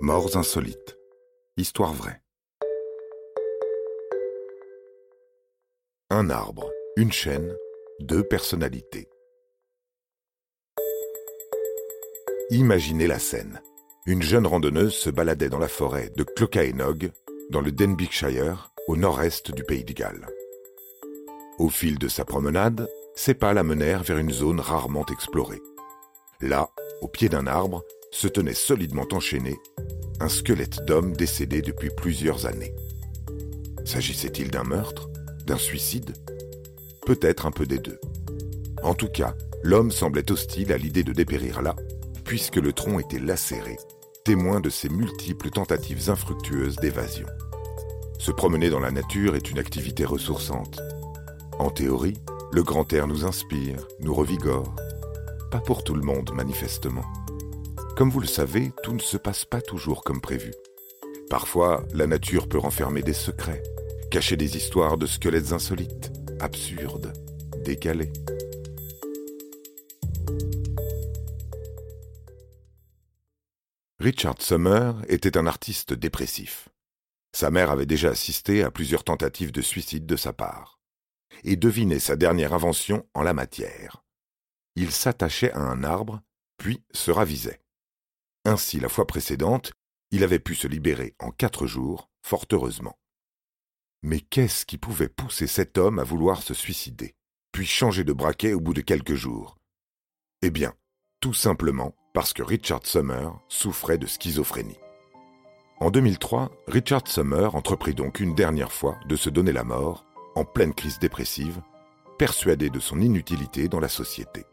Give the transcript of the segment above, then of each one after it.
Morts insolites. Histoire vraie. Un arbre, une chaîne, deux personnalités. Imaginez la scène. Une jeune randonneuse se baladait dans la forêt de Clocaenog, dans le Denbighshire, au nord-est du pays de Galles. Au fil de sa promenade, ses pas la menèrent vers une zone rarement explorée. Là, au pied d'un arbre, se tenait solidement enchaîné un squelette d'homme décédé depuis plusieurs années. S'agissait-il d'un meurtre D'un suicide? Peut-être un peu des deux. En tout cas, l'homme semblait hostile à l'idée de dépérir là, puisque le tronc était lacéré, témoin de ses multiples tentatives infructueuses d'évasion. Se promener dans la nature est une activité ressourçante. En théorie, le grand air nous inspire, nous revigore. Pas pour tout le monde, manifestement. Comme vous le savez, tout ne se passe pas toujours comme prévu. Parfois, la nature peut renfermer des secrets, cacher des histoires de squelettes insolites, absurdes, décalées. Richard Summer était un artiste dépressif. Sa mère avait déjà assisté à plusieurs tentatives de suicide de sa part, et devinait sa dernière invention en la matière. Il s'attachait à un arbre, puis se ravisait. Ainsi, la fois précédente, il avait pu se libérer en quatre jours, fort heureusement. Mais qu'est-ce qui pouvait pousser cet homme à vouloir se suicider, puis changer de braquet au bout de quelques jours? Eh bien, tout simplement parce que Richard Summer souffrait de schizophrénie. En 2003, Richard Summer entreprit donc une dernière fois de se donner la mort, en pleine crise dépressive, persuadé de son inutilité dans la société.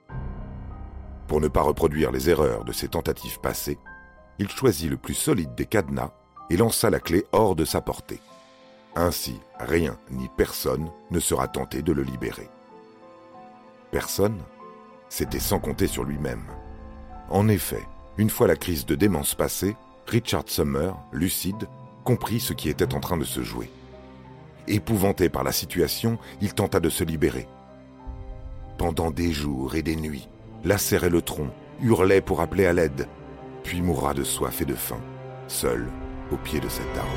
Pour ne pas reproduire les erreurs de ses tentatives passées, il choisit le plus solide des cadenas et lança la clé hors de sa portée. Ainsi, rien ni personne ne sera tenté de le libérer. Personne? C'était sans compter sur lui-même. En effet, une fois la crise de démence passée, Richard Summer, lucide, comprit ce qui était en train de se jouer. Épouvanté par la situation, il tenta de se libérer. Pendant des jours et des nuits, lacérait le tronc, hurlait pour appeler à l'aide, puis mourra de soif et de faim, seul au pied de cet arbre.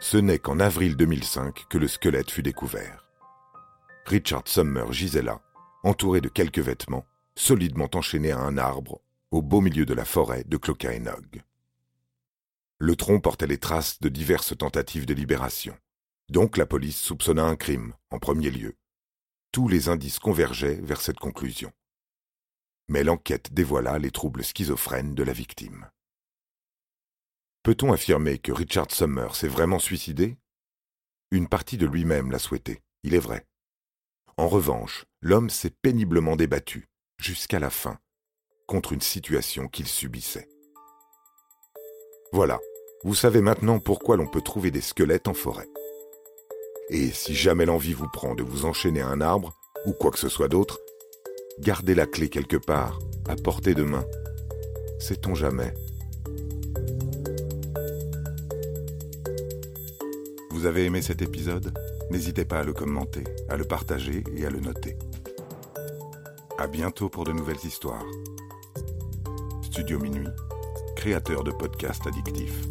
Ce n'est qu'en avril 2005 que le squelette fut découvert. Richard Summer gisait là, entouré de quelques vêtements, solidement enchaîné à un arbre, au beau milieu de la forêt de Clocaenog. Le tronc portait les traces de diverses tentatives de libération. Donc la police soupçonna un crime, en premier lieu, tous les indices convergeaient vers cette conclusion. Mais l'enquête dévoila les troubles schizophrènes de la victime. Peut-on affirmer que Richard Summer s'est vraiment suicidé? Une partie de lui-même l'a souhaité, il est vrai. En revanche, l'homme s'est péniblement débattu, jusqu'à la fin, contre une situation qu'il subissait. Voilà, vous savez maintenant pourquoi l'on peut trouver des squelettes en forêt. Et si jamais l'envie vous prend de vous enchaîner à un arbre, ou quoi que ce soit d'autre, gardez la clé quelque part, à portée de main. Sait-on jamais Vous avez aimé cet épisode? N'hésitez pas à le commenter, à le partager et à le noter. À bientôt pour de nouvelles histoires. Studio Minuit, créateur de podcasts addictifs.